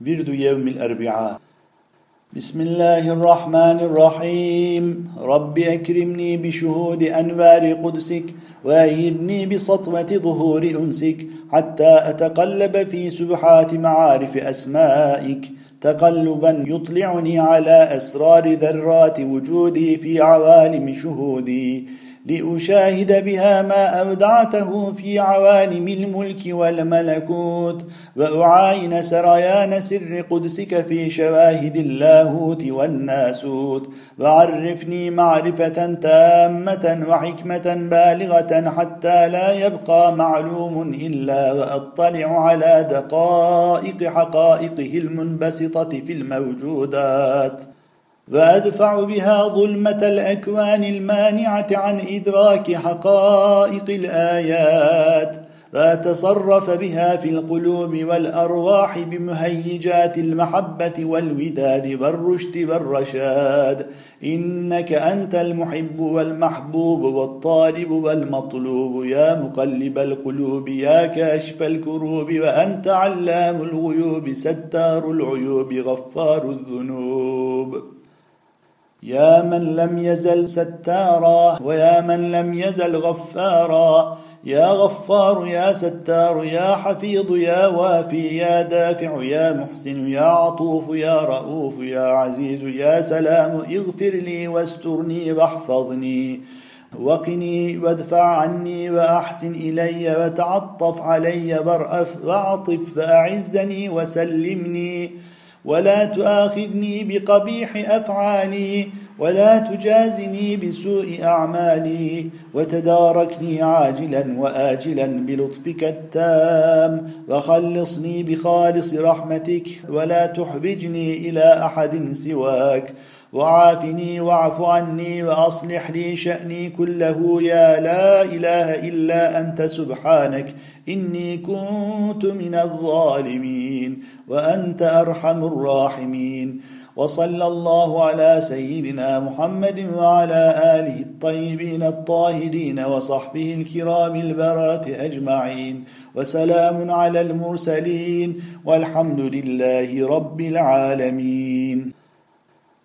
ورد يوم الأربعاء. بسم الله الرحمن الرحيم رب أكرمني بشهود أنوار قدسك وأيدني بسطوة ظهور أنسك حتى أتقلب في سبحات معارف أسمائك تقلبا يطلعني على أسرار ذرات وجودي في عوالم شهودي لأشاهد بها ما أودعته في عوالم الملك والملكوت وأعاين سريان سر قدسك في شواهد اللاهوت والناسوت. وعرفني معرفة تامة وحكمة بالغة حتى لا يبقى معلوم إلا وأطلع على دقائق حقائقه المنبسطة في الموجودات. وأدفع بها ظلمة الأكوان المانعة عن إدراك حقائق الآيات فأتصرف بها في القلوب والأرواح بمهيجات المحبة والوداد والرشد والرشاد. إنك أنت المحب والمحبوب والطالب والمطلوب. يا مقلب القلوب يا كاشف الكروب وأنت علام الغيوب ستار العيوب غفار الذنوب. يا من لم يزل ستارا ويا من لم يزل غفارا يا غفار يا ستار يا حفيظ يا وافي يا دافع يا محسن يا عطوف يا رؤوف يا عزيز يا سلام اغفر لي واسترني واحفظني وقني وادفع عني وأحسن إلي وتعطف علي وارأف واعطف فأعزني وسلمني ولا تؤاخذني بقبيح أفعالي ولا تجازني بسوء أعمالي وتداركني عاجلا وآجلا بلطفك التام وخلصني بخالص رحمتك ولا تحبجني إلى أحد سواك وعافني واعف عني وأصلح لي شأني كله. يا لا إله إلا أنت سبحانك إني كنت من الظالمين وأنت أرحم الراحمين. وصلى الله على سيدنا محمد وعلى آله الطيبين الطاهرين وصحبه الكرام البررة أجمعين. وسلام على المرسلين والحمد لله رب العالمين.